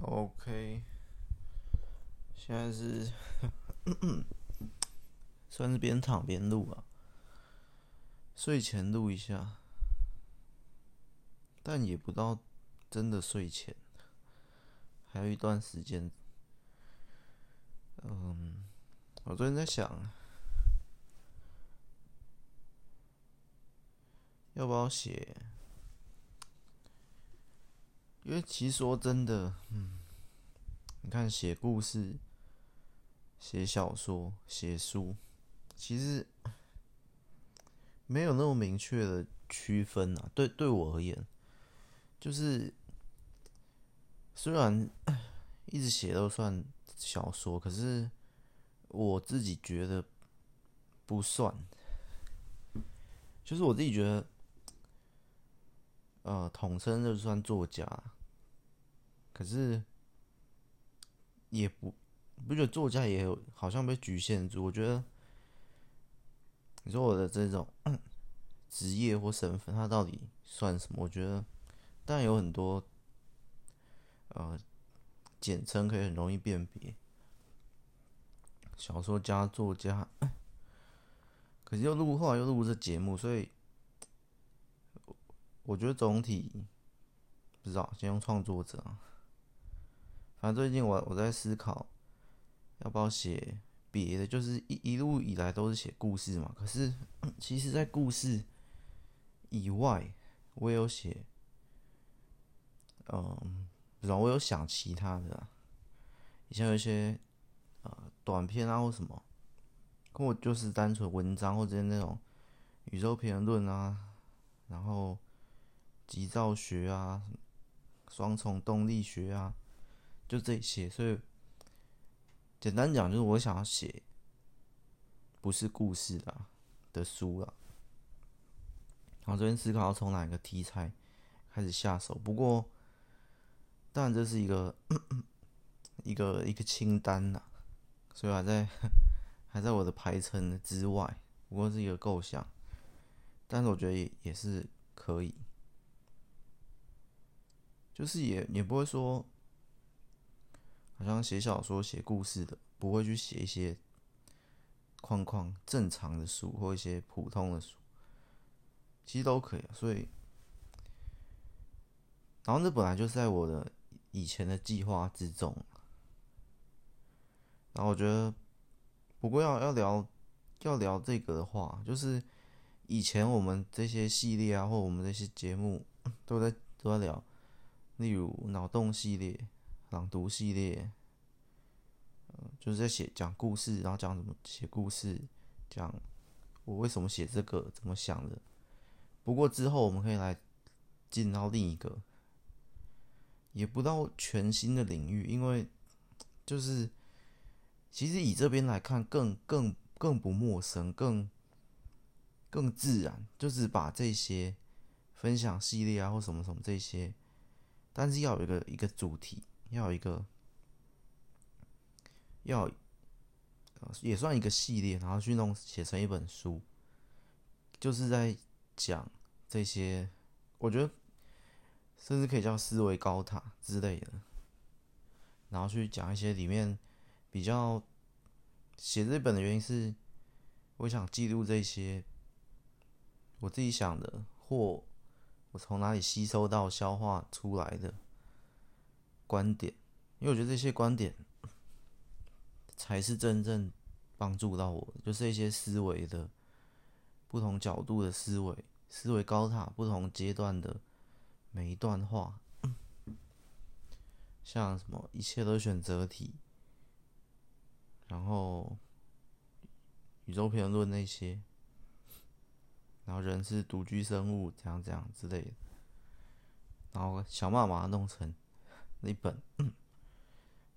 OK，现在是 算是边躺边录啊，睡前录一下，但也不到真的睡前，还有一段时间。嗯，我最近在想，要不要写？因为其实说真的，嗯，你看写故事、写小说、写书，其实没有那么明确的区分啊。对对我而言，就是虽然一直写都算小说，可是我自己觉得不算。就是我自己觉得，呃，统称就算作家。可是，也不不觉得作家也有好像被局限住。我觉得，你说我的这种 职业或身份，它到底算什么？我觉得，当然有很多呃简称可以很容易辨别，小说家、作家。可是又录，后来又录这节目，所以我觉得总体不知道，先用创作者。反正最近我我在思考，要不要写别的，就是一一路以来都是写故事嘛。可是其实，在故事以外，我也有写，嗯，不知道我有想其他的，以前有一些呃短篇啊或什么，跟我就是单纯文章或者那种宇宙评论啊，然后极造学啊，双重动力学啊。就这些，所以简单讲，就是我想要写不是故事的的书了。然后这边思考要从哪一个题材开始下手。不过，当然这是一个 一个一个清单呐，所以还在 还在我的排程之外。不过是一个构想，但是我觉得也也是可以，就是也也不会说。好像写小说、写故事的，不会去写一些框框正常的书或一些普通的书，其实都可以。所以，然后这本来就是在我的以前的计划之中。然后我觉得，不过要要聊要聊这个的话，就是以前我们这些系列啊，或我们这些节目 都在都在聊，例如脑洞系列。朗读系列，就是在写讲故事，然后讲怎么写故事，讲我为什么写这个，怎么想的。不过之后我们可以来进到另一个，也不到全新的领域，因为就是其实以这边来看，更更更不陌生，更更自然，就是把这些分享系列啊或什么什么这些，但是要有一个一个主题。要一个，要也算一个系列，然后去弄写成一本书，就是在讲这些，我觉得甚至可以叫思维高塔之类的，然后去讲一些里面比较写这本的原因是，我想记录这些我自己想的，或我从哪里吸收到、消化出来的。观点，因为我觉得这些观点才是真正帮助到我，就是一些思维的不同角度的思维，思维高塔不同阶段的每一段话，像什么一切都选择题，然后宇宙评论那些，然后人是独居生物，这样这样之类的，然后想办法把它弄成。那本，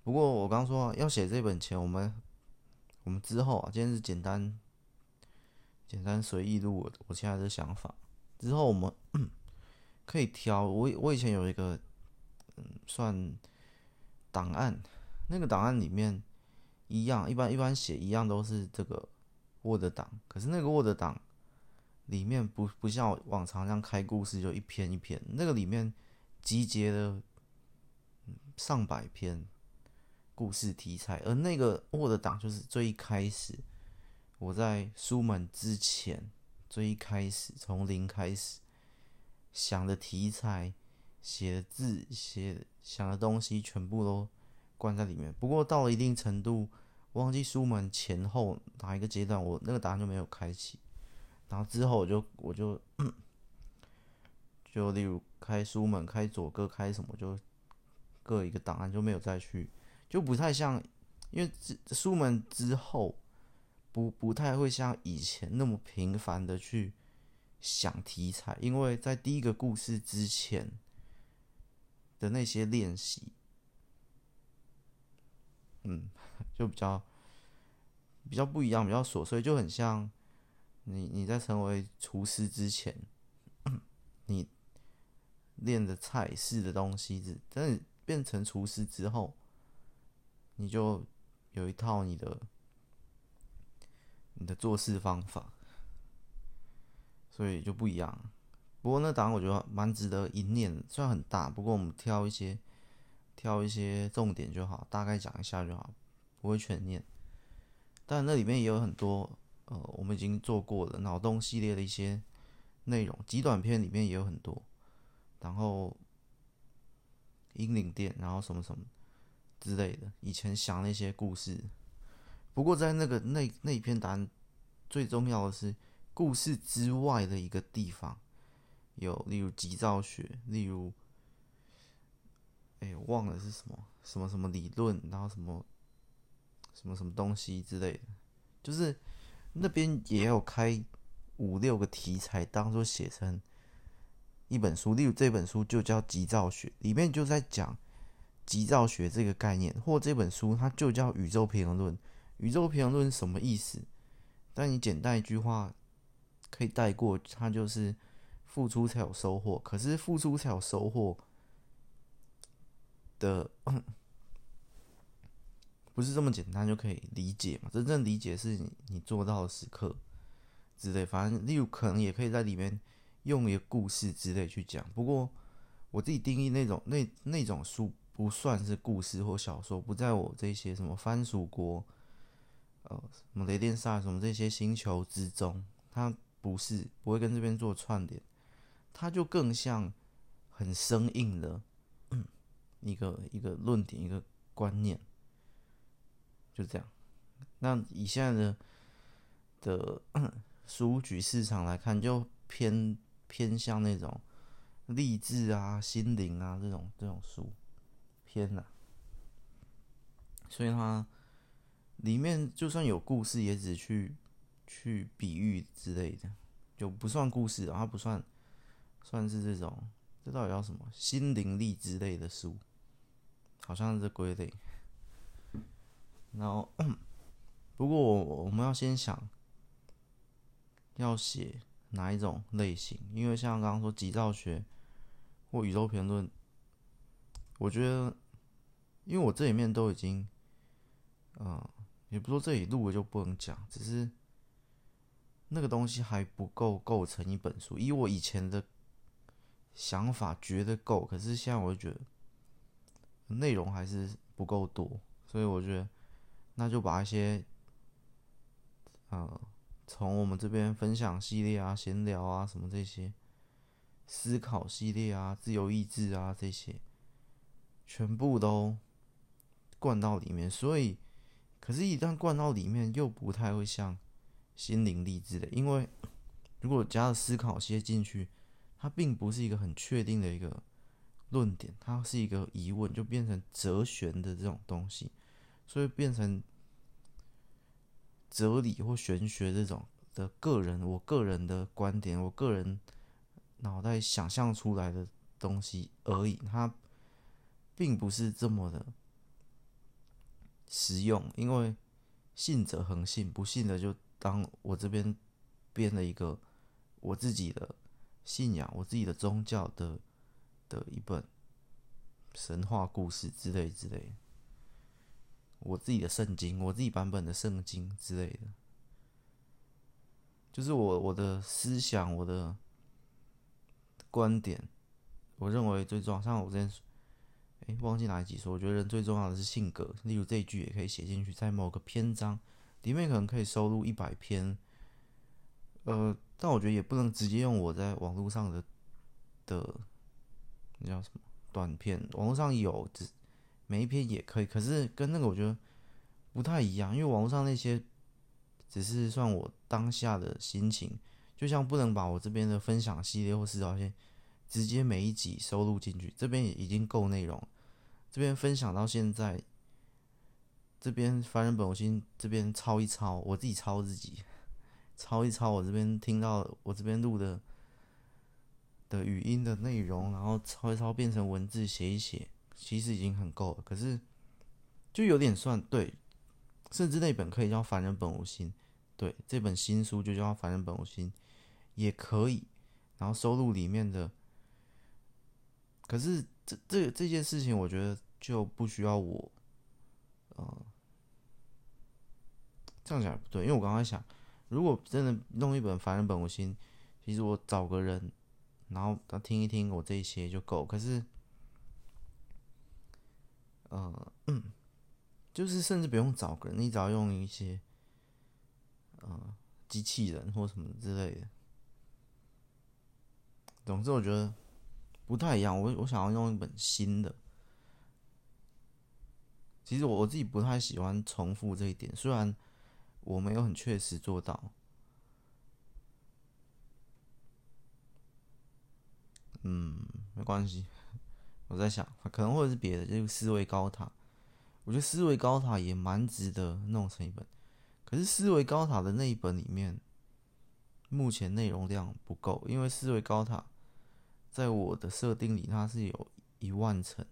不过我刚说要写这本前，我们我们之后啊，今天是简单简单随意录我我现在的想法。之后我们可以挑我我以前有一个嗯算档案，那个档案里面一样，一般一般写一样都是这个 Word 档，可是那个 Word 档里面不不像往常这样开故事就一篇一篇，那个里面集结的。上百篇故事题材，而那个 Word 档就是最一开始我在书门之前最一开始从零开始想的题材、写的字、写想的东西，全部都关在里面。不过到了一定程度，忘记书门前后哪一个阶段，我那个档案就没有开启。然后之后我就我就 就例如开书门、开左哥、开什么，就各一个档案就没有再去，就不太像，因为书门之后不不太会像以前那么频繁的去想题材，因为在第一个故事之前的那些练习，嗯，就比较比较不一样，比较琐碎，就很像。你你在成为厨师之前，你练的菜式的东西，是但你变成厨师之后，你就有一套你的你的做事方法，所以就不一样。不过那档我觉得蛮值得一念，虽然很大，不过我们挑一些挑一些重点就好，大概讲一下就好，不会全念。但那里面也有很多。呃，我们已经做过了脑洞系列的一些内容，极短片里面也有很多，然后英灵殿，然后什么什么之类的，以前想那些故事。不过在那个那那一篇答案，最重要的是故事之外的一个地方，有例如极造学，例如，哎，忘了是什么什么什么理论，然后什么什么什么东西之类的，就是。那边也有开五六个题材，当做写成一本书。例如这本书就叫《极造学》，里面就在讲极造学这个概念，或这本书它就叫《宇宙平衡论》。宇宙平衡论什么意思？但你简单一句话可以带过，它就是付出才有收获。可是付出才有收获的。不是这么简单就可以理解嘛？真正理解是你你做到的时刻之类，反正例如可能也可以在里面用一个故事之类去讲。不过我自己定义那种那那种书不算是故事或小说，不在我这些什么番薯国、呃什么雷电萨什么这些星球之中，它不是不会跟这边做串联，它就更像很生硬的一个一个论点一个观念。就这样，那以现在的的书局市场来看，就偏偏向那种励志啊、心灵啊这种这种书偏了，所以它里面就算有故事，也只去去比喻之类的，就不算故事，然后不算算是这种，这到底叫什么？心灵励志类的书，好像是归类。然后，不过我我们要先想要写哪一种类型，因为像刚刚说极造学或宇宙评论，我觉得，因为我这里面都已经，呃，也不说这里录了就不能讲，只是那个东西还不够构成一本书。以我以前的想法觉得够，可是现在我就觉得内容还是不够多，所以我觉得。那就把一些，呃，从我们这边分享系列啊、闲聊啊什么这些，思考系列啊、自由意志啊这些，全部都灌到里面。所以，可是，一旦灌到里面，又不太会像心灵励志的，因为如果加了思考些进去，它并不是一个很确定的一个论点，它是一个疑问，就变成哲学的这种东西。所以变成哲理或玄学这种的个人，我个人的观点，我个人脑袋想象出来的东西而已，它并不是这么的实用。因为信者恒信，不信的就当我这边编了一个我自己的信仰、我自己的宗教的的一本神话故事之类之类。我自己的圣经，我自己版本的圣经之类的，就是我我的思想，我的观点，我认为最重要。像我之前哎，忘记哪一集说，我觉得人最重要的是性格。例如这一句也可以写进去，在某个篇章里面可能可以收录一百篇。呃，但我觉得也不能直接用我在网络上的的那叫什么短片，网络上有，只每一篇也可以。可是跟那个我觉得不太一样，因为网络上那些只是算我当下的心情，就像不能把我这边的分享系列或是聊天。直接每一集收录进去，这边也已经够内容。这边分享到现在，这边凡人本我心这边抄一抄，我自己抄自己，抄一抄我这边听到我这边录的的语音的内容，然后抄一抄变成文字写一写，其实已经很够了。可是就有点算对，甚至那本可以叫凡人本无心，对，这本新书就叫凡人本无心，也可以。然后收录里面的。可是这这这件事情，我觉得就不需要我，呃，这样讲也不对，因为我刚刚想，如果真的弄一本《凡人本无心》，其实我找个人，然后他听一听我这些就够。可是，呃，嗯，就是甚至不用找个人，你只要用一些，呃，机器人或什么之类的。总之，我觉得。不太一样，我我想要用一本新的。其实我我自己不太喜欢重复这一点，虽然我没有很确实做到。嗯，没关系。我在想，可能会是别的，就是思维高塔。我觉得思维高塔也蛮值得弄成一本，可是思维高塔的那一本里面，目前内容量不够，因为思维高塔。在我的设定里，它是有一万层，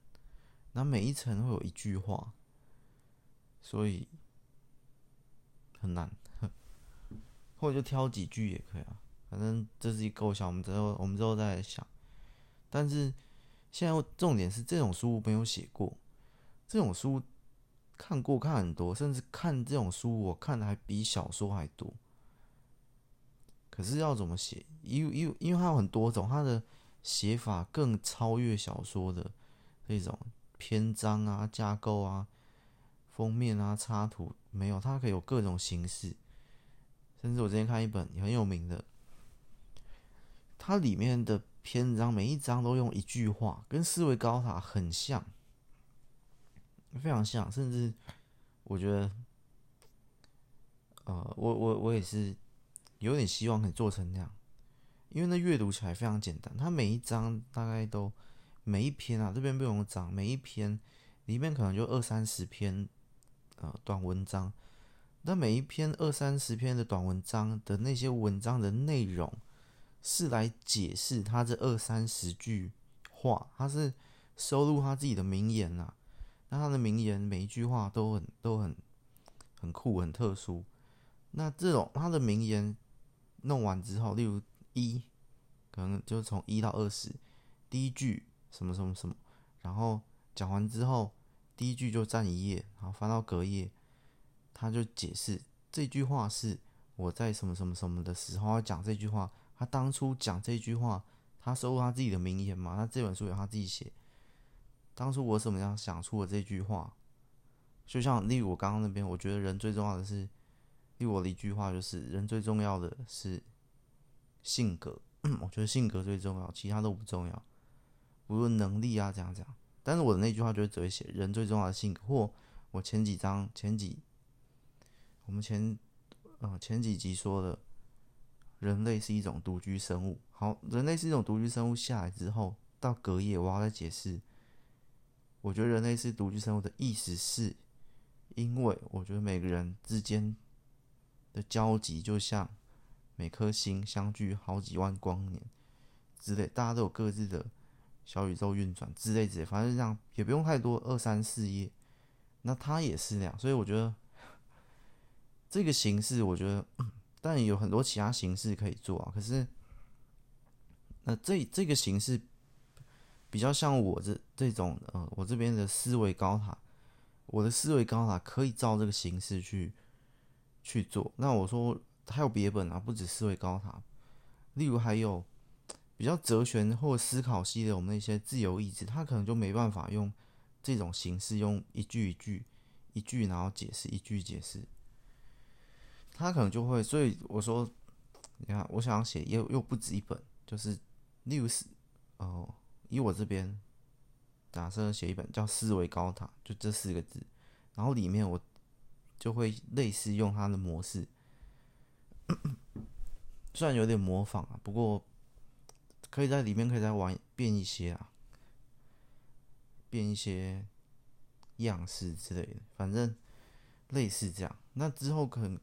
那每一层会有一句话，所以很难，或者就挑几句也可以啊。反正这是一构想，我们之后我们之后再来想。但是现在重点是，这种书没有写过，这种书看过看很多，甚至看这种书我看的还比小说还多。可是要怎么写？因因因为它有很多种，它的。写法更超越小说的这种篇章啊、架构啊、封面啊、插图，没有，它可以有各种形式。甚至我之前看一本很有名的，它里面的篇章每一章都用一句话，跟思维高塔很像，非常像。甚至我觉得，呃，我我我也是有点希望可以做成那样。因为那阅读起来非常简单，它每一章大概都每一篇啊，这边不用讲，每一篇里面可能就二三十篇呃短文章，那每一篇二三十篇的短文章的那些文章的内容是来解释他这二三十句话，他是收录他自己的名言呐、那他的名言每一句话都很都很很酷很特殊，那这种他的名言弄完之后，例如。一可能就从一到二十，第一句什么什么什么，然后讲完之后，第一句就占一页，然后翻到隔页，他就解释这句话是我在什么什么什么的时候要讲这句话，他当初讲这句话，他收录他自己的名言嘛，那这本书有他自己写，当初我怎么样想出了这句话，就像例如我刚刚那边，我觉得人最重要的是，例如我的一句话就是人最重要的是。性格，我觉得性格最重要，其他都不重要。无论能力啊，这样这样。但是我的那句话就只会写人最重要的性格。或我前几章、前几，我们前呃前几集说的，人类是一种独居生物。好，人类是一种独居生物下来之后，到隔夜我要再解释。我觉得人类是独居生物的意思是，因为我觉得每个人之间的交集就像。每颗星相距好几万光年之类，大家都有各自的小宇宙运转之类之类，反正这样也不用太多二三四页。那它也是那样，所以我觉得这个形式，我觉得但有很多其他形式可以做啊。可是，那这这个形式比较像我这这种呃，我这边的思维高塔，我的思维高塔可以照这个形式去去做。那我说。还有别本啊，不止思维高塔，例如还有比较哲学或思考系的，我们那些自由意志，他可能就没办法用这种形式，用一句一句、一句然后解释，一句解释，他可能就会。所以我说，你看，我想写又又不止一本，就是例如是哦，以我这边打算写一本叫《思维高塔》，就这四个字，然后里面我就会类似用它的模式，虽然有点模仿啊，不过可以在里面可以再玩变一些啊。变一些样式之类的，反正类似这样。那之后可能，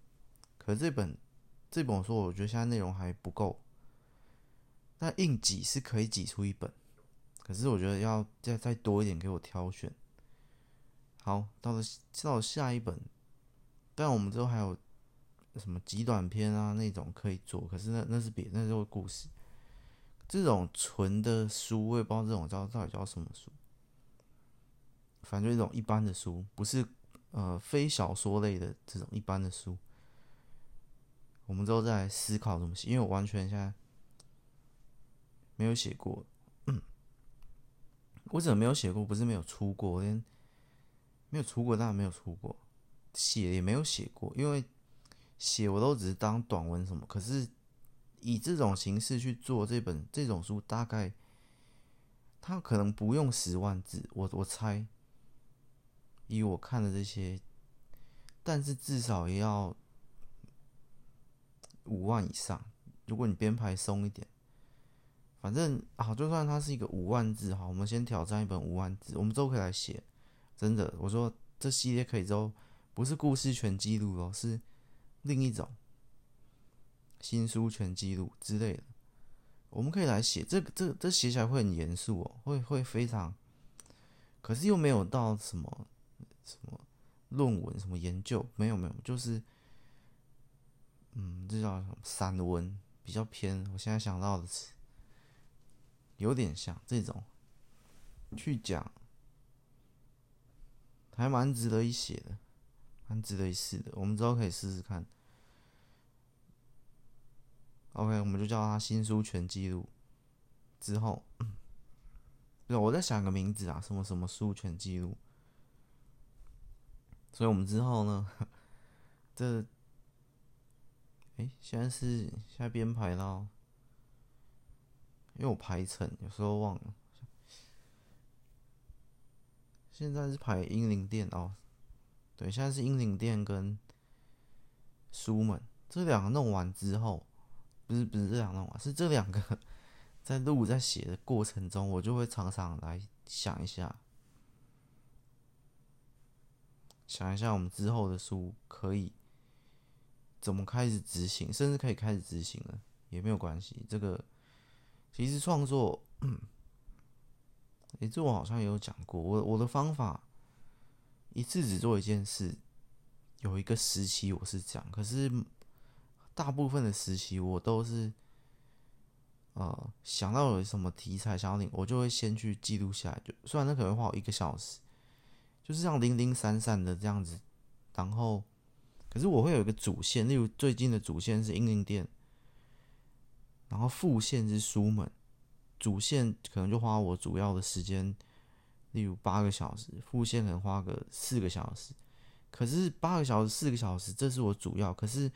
可这本这本书，我觉得现在内容还不够。那硬挤是可以挤出一本，可是我觉得要再再多一点给我挑选。好，到了到了下一本，但我们之后还有什么极短篇啊那种可以做，可是那那是别那是故事。这种纯的书，我也不知道这种叫到底叫什么书。反正这种一般的书，不是呃非小说类的这种一般的书，我们都在思考怎么写，因为我完全现在没有写过，我怎么没有写过？不是没有出过，连没有出过，当然没有出过，写也没有写过，因为写我都只是当短文什么。可是以这种形式去做这本这种书，大概它可能不用十万字，我我猜。以我看的这些，但是至少也要五万以上。如果你编排松一点，反正啊，就算它是一个五万字，好，我们先挑战一本五万字，我们都可以来写。真的，我说这系列可以之后，不是故事全记录哦，是另一种新书全记录之类的。我们可以来写，这个这这写起来会很严肃哦，会会非常，可是又没有到什么。什么论文？什么研究？没有没有，就是，嗯，这叫什么散文，比较偏。我现在想到的词，有点像这种，去讲，还蛮值得一写的，蛮值得一试的。我们之后可以试试看。OK，我们就叫它新书全记录。之后，对，我在想个名字啊，什么什么书全记录。所以我们之后呢，这，哎，现在是现在编排到，因为我排程有时候忘了，现在是排英灵殿哦，对，现在是英灵殿跟书门这两个弄完之后，不是不是这两个弄完，是这两个 在录在写的过程中，我就会常常来想一下。想一下，我们之后的书可以怎么开始执行，甚至可以开始执行了，也没有关系。这个其实创作，嗯，诶，这我好像也有讲过。我我的方法，一次只做一件事。有一个时期我是这样，可是大部分的时期我都是，呃，想到有什么题材想要领，我就会先去记录下来。就虽然那可能花我一个小时。就是这样零零散散的这样子，然后，可是我会有一个主线，例如最近的主线是英灵殿，然后副线是书门，主线可能就花我主要的时间，例如八个小时，副线可能花个四个小时，可是八个小时四个小时这是我主要，可是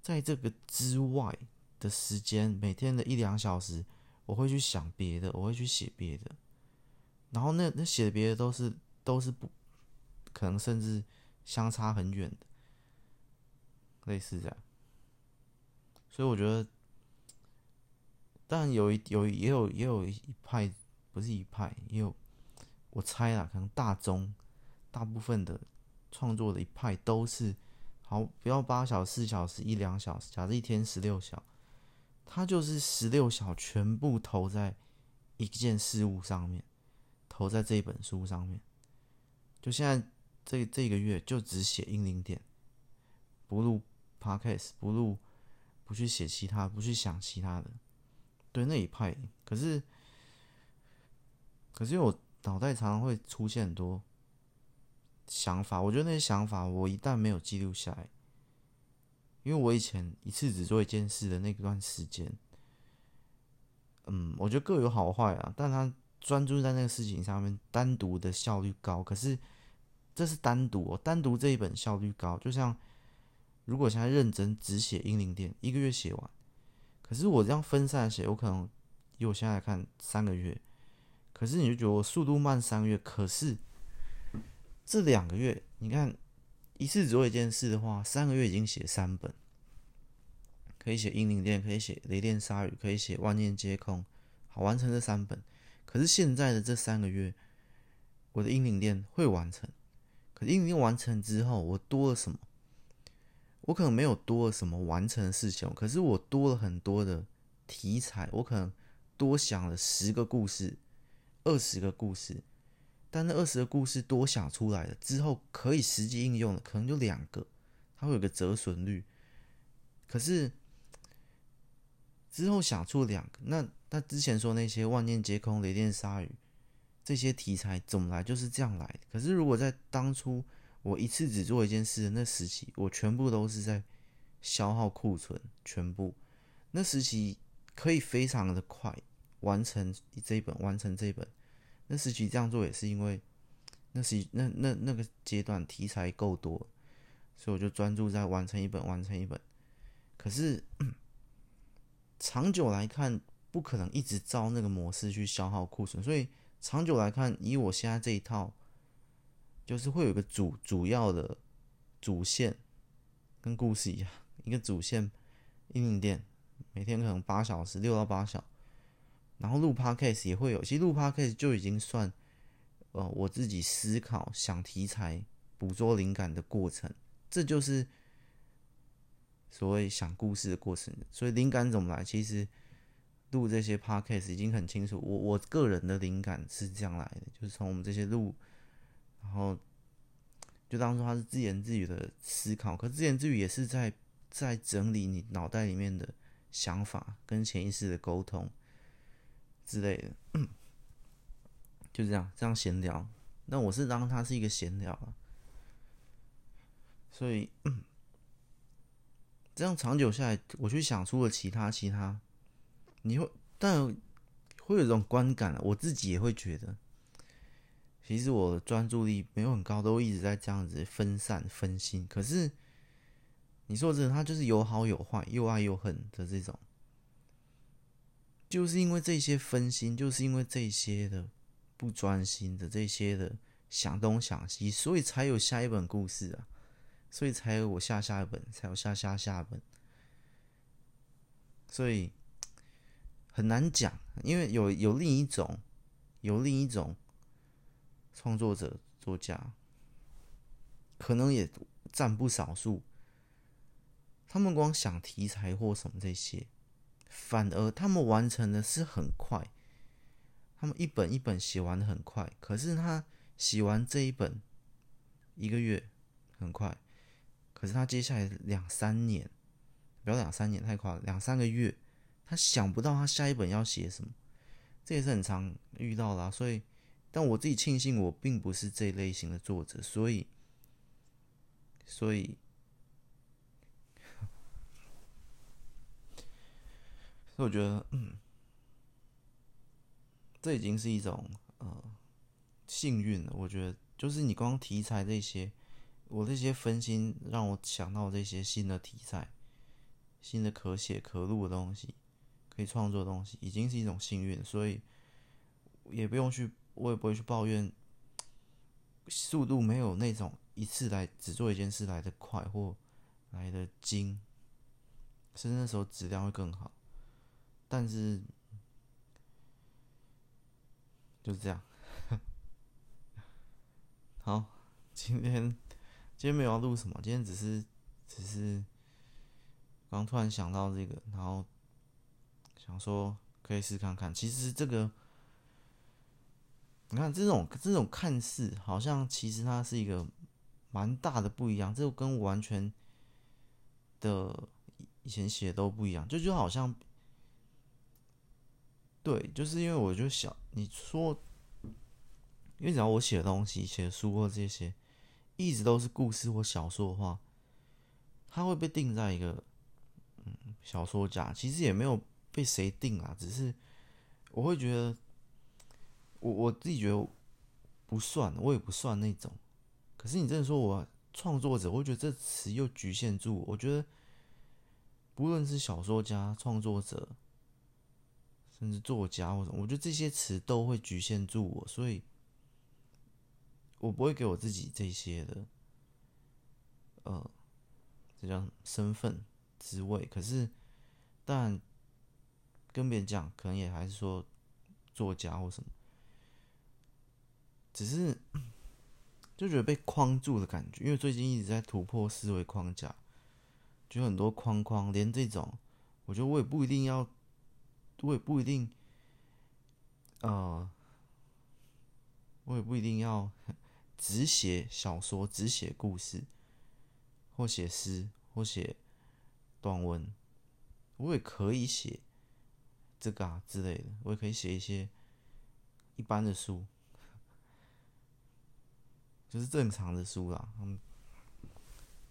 在这个之外的时间，每天的一两小时，我会去想别的，我会去写别的，然后那那写的别的都是都是不。可能甚至相差很远的，类似这样，所以我觉得，但有一有也有也有一派，不是一派，也有我猜啦，可能大中大部分的创作的一派都是，好，不要八小时、四小时、一两小时，假设一天十六小，他就是十六小全部投在一件事物上面，投在这本书上面，就现在。这这个月就只写英灵殿，不录 podcast，不录，不去写其他，不去想其他的。对那一派，可是，可是我脑袋常常会出现很多想法，我觉得那些想法我一旦没有记录下来，因为我以前一次只做一件事的那段时间，嗯，我觉得各有好坏啊，但他专注在那个事情上面，单独的效率高。可是这是单独哦，单独这一本效率高。就像如果现在认真只写英灵殿，一个月写完。可是我这样分散写，我可能以我现在来看三个月。可是你就觉得我速度慢三个月，可是这两个月，你看一次只做一件事的话，三个月已经写三本，可以写英灵殿，可以写雷电鲨鱼，可以写万念皆空，好，完成这三本。可是现在的这三个月，我的英灵殿会完成。可是英灵殿完成之后，我多了什么？我可能没有多了什么完成的事情，可是我多了很多的题材，我可能多想了十个故事。二十个故事，但那二十个故事多想出来的之后，可以实际应用的可能就两个，它会有个折损率。可是之后想出两个，那那之前说那些万念皆空、雷电鲨鱼这些题材怎么来就是这样来的。可是如果在当初我一次只做一件事那时期，我全部都是在消耗库存，全部那时期可以非常的快。完成这一本，完成这一本。那时期这样做也是因为那时那那那个阶段题材够多，所以我就专注在完成一本，完成一本。可是长久来看，不可能一直照那个模式去消耗库存，所以长久来看，以我现在这一套，就是会有个主主要的主线，跟故事一样，一个主线，英灵殿，每天可能八小时，六到八小。然后录 podcast 也会有，其实录 podcast 就已经算，呃，我自己思考、想题材、捕捉灵感的过程，这就是所谓想故事的过程。所以灵感怎么来？其实录这些 podcast 已经很清楚。我我个人的灵感是这样来的，就是从我们这些录，然后就当做他是自言自语的思考，可自言自语也是在在整理你脑袋里面的想法跟潜意识的沟通。之类的，就这样这样闲聊。那我是当他是一个闲聊啊，所以嗯这样长久下来，我去想出了其他其他，你会但会有一种观感，我自己也会觉得，其实我的专注力没有很高，都一直在这样子分散分心。可是你说真的，他就是有好有坏，又爱又恨的这种。就是因为这些分心，就是因为这些的不专心的这些的想东想西，所以才有下一本故事啊，所以才有我下下一本，才有下下下本，所以很难讲，因为有有另一种，有另一种创作者作家，可能也占不少数，他们光想题材或什么这些。反而他们完成的是很快，他们一本一本写完的很快。可是他写完这一本一个月很快，可是他接下来两三年，不要两三年太快了，两三个月，他想不到他下一本要写什么，这也是很常遇到啦。所以，但我自己庆幸我并不是这类型的作者，所以，所以。所以我觉得，嗯，这已经是一种呃幸运了。我觉得，就是你光题材这些，我这些分心让我想到这些新的题材、新的可写可录的东西，可以创作的东西，已经是一种幸运。所以也不用去，我也不会去抱怨速度没有那种一次来只做一件事来得快或来得精，甚至那时候质量会更好。但是就是这样。好，今天今天没有要录什么，今天只是只是刚突然想到这个，然后想说可以试看看。其实这个你看这种这种看似好像其实它是一个蛮大的不一样，这跟完全的以前写的都不一样，就就好像。对，就是因为我就想你说，因为只要我写的东西、写书或这些，一直都是故事或小说的话，它会被定在一个嗯小说家。其实也没有被谁定啊，只是我会觉得我我自己觉得不算，我也不算那种。可是你真的说我创作者，我觉得这词又局限住我。觉得不论是小说家、创作者，甚至作家或什么，我觉得这些词都会局限住我，所以我不会给我自己这些的，呃，这叫身份、职位。可是，但跟别人讲，可能也还是说作家或什么，只是。就觉得被框住的感觉，因为最近一直在突破思维框架，就很多框框，连这种，我觉得我也不一定要，我也不一定，呃，我也不一定要只写小说，只写故事，或写诗，或写短文，我也可以写这个啊之类的，我也可以写一些一般的书。就是正常的书啦，嗯，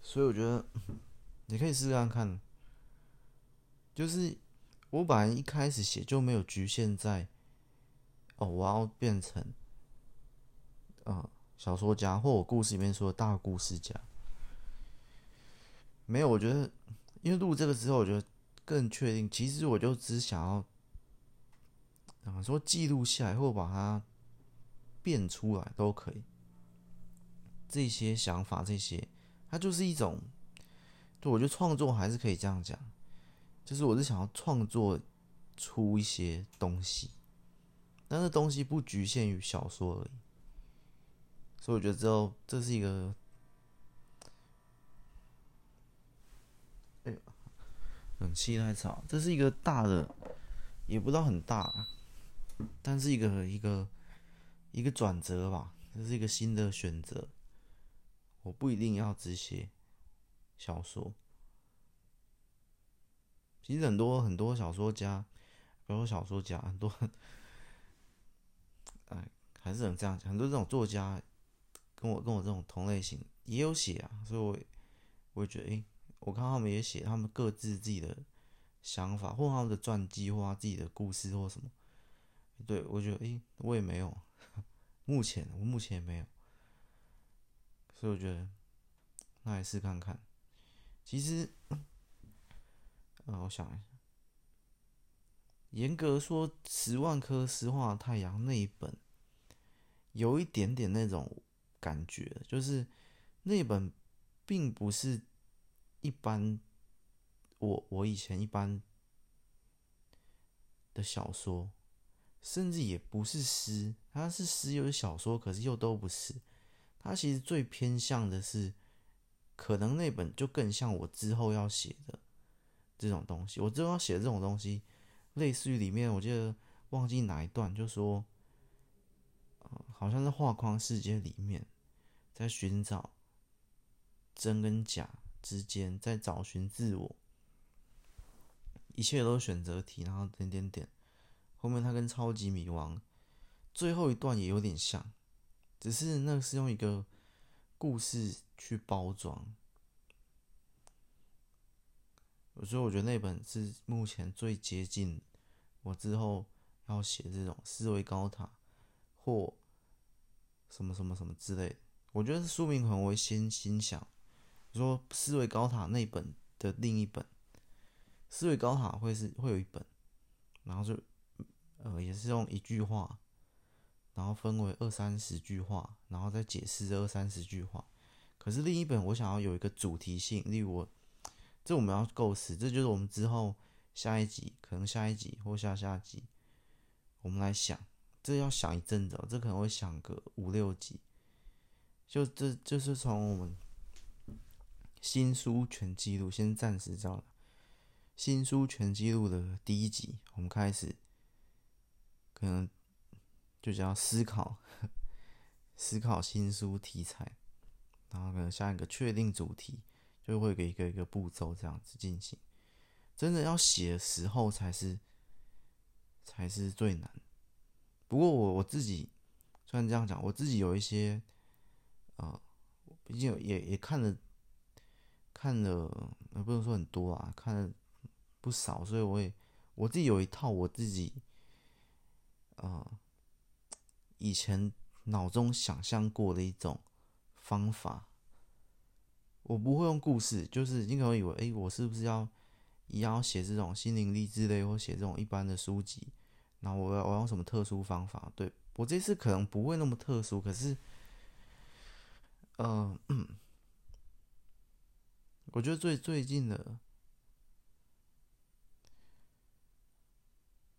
所以我觉得你可以试试看看。就是我本来一开始写就没有局限在哦，我要变成呃小说家，或我故事里面说的大故事家。没有，我觉得因为录这个之后，我觉得更确定，其实我就只想要怎么说记录下来，或把它变出来都可以。这些想法，这些，它就是一种，就我觉得创作还是可以这样讲，就是我是想要创作出一些东西，但是东西不局限于小说而已，所以我觉得之后这是一个，哎呦，冷气太吵，这是一个大的，也不知道很大，但是一个一个一个转折吧，这是一个新的选择。我不一定要只写小说，其实很多很多小说家，比如说小说家，很多，哎，还是能这样讲。很多这种作家，跟我跟我这种同类型也有写啊，所以我我也觉得，哎，我看他们也写他们各自自己的想法，或他们的传记，或他自己的故事，或什么。对，我觉得，哎，我也没有，目前我目前也没有。所以我觉得，那来试看看。其实，呃，我想一下，严格说，《十万颗石化太阳》那一本，有一点点那种感觉，就是那本并不是一般我我以前一般的小说，甚至也不是诗，它是诗又是小说，可是又都不是。他其实最偏向的是，可能那本就更像我之后要写的这种东西。我之后要写的这种东西，类似于里面，我记得忘记哪一段，就说，好像是画框世界里面，在寻找真跟假之间，在找寻自我，一切都是选择题，然后点点点，后面他跟超级迷惘，最后一段也有点像。只是那是用一个故事去包装，所以我觉得那本是目前最接近我之后要写这种思维高塔或什么什么什么之类。我觉得书名可能我会先心想，说思维高塔那本的另一本，思维高塔会是会有一本，然后就呃也是用一句话。然后分为二三十句话，然后再解释这二三十句话。可是另一本我想要有一个主题性，例如我，这我们要构思，这就是我们之后下一集，可能下一集或下下集，我们来想，这要想一阵子，这可能会想个五六集。就这就是从我们新书全记录，先暂时这样，新书全记录的第一集，我们开始，可能。就叫思考，思考新书题材，然后可能下一个确定主题，就会给一个一个步骤这样子进行。真的要写的时候才是，才是最难。不过我我自己虽然这样讲，我自己有一些，呃，毕竟也也看了，看了，也不能说很多啊，看了不少，所以我也我自己有一套我自己，呃。以前脑中想象过的一种方法。我不会用故事，就是你可能以为，哎，我是不是要一样要写这种心灵励志类，或写这种一般的书籍？然后我要我要用什么特殊方法？对，我这次可能不会那么特殊，可是，嗯，我觉得最最近的，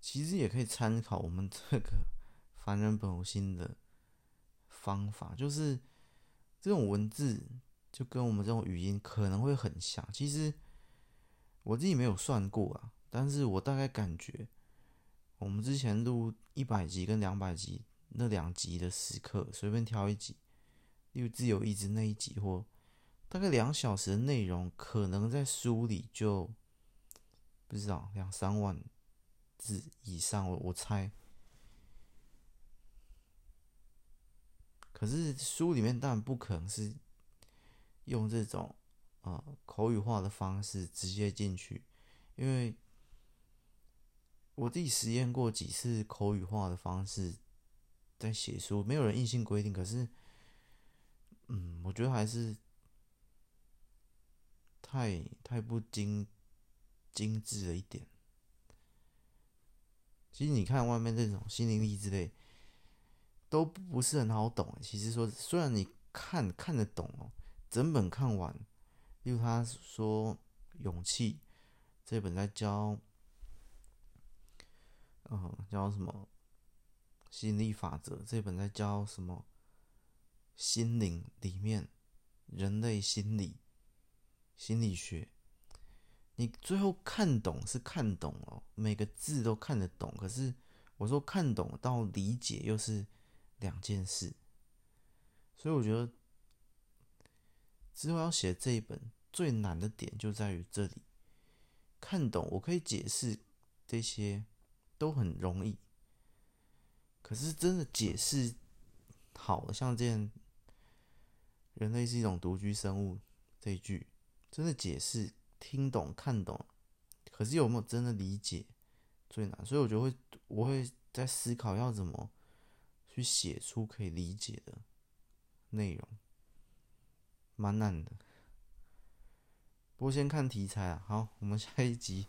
其实也可以参考我们这个凡人本无心的方法，就是这种文字。就跟我们这种语音可能会很像，其实我自己没有算过啊，但是我大概感觉，我们之前录一百集跟两百集那两集的时刻，随便挑一集，例如自由意志那一集或大概两小时的内容，可能在书里就不知道两三万字以上，我我猜。可是书里面当然不可能是。用这种呃口语化的方式直接进去，因为我自己实验过几次口语化的方式在写书，没有人硬性规定，可是嗯，我觉得还是太太不精精致了一点。其实你看外面这种心灵力之类都不是很好懂。其实说虽然你看看得懂哦。整本看完，例如他说《勇气》这本在教，嗯，教什么吸引力法则？这本在教什么心灵里面人类心理心理学？你最后看懂是看懂哦，每个字都看得懂。可是我说看懂到理解又是两件事，所以我觉得。之后要写这一本最难的点就在于这里，看懂我可以解释这些都很容易，可是真的解释好了，像这样“人类是一种独居生物”这一句，真的解释听懂看懂，可是有没有真的理解最难，所以我觉得会我会在思考要怎么去写出可以理解的内容。蛮难的，不过先看题材啊。好，我们下一集，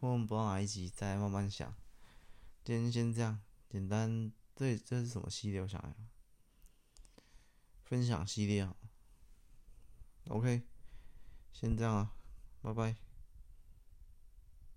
或我们不知道哪一集，再慢慢想。今天先这样，简单。这这是什么系列？我想想，分享系列啊。OK，先这样啊，拜拜。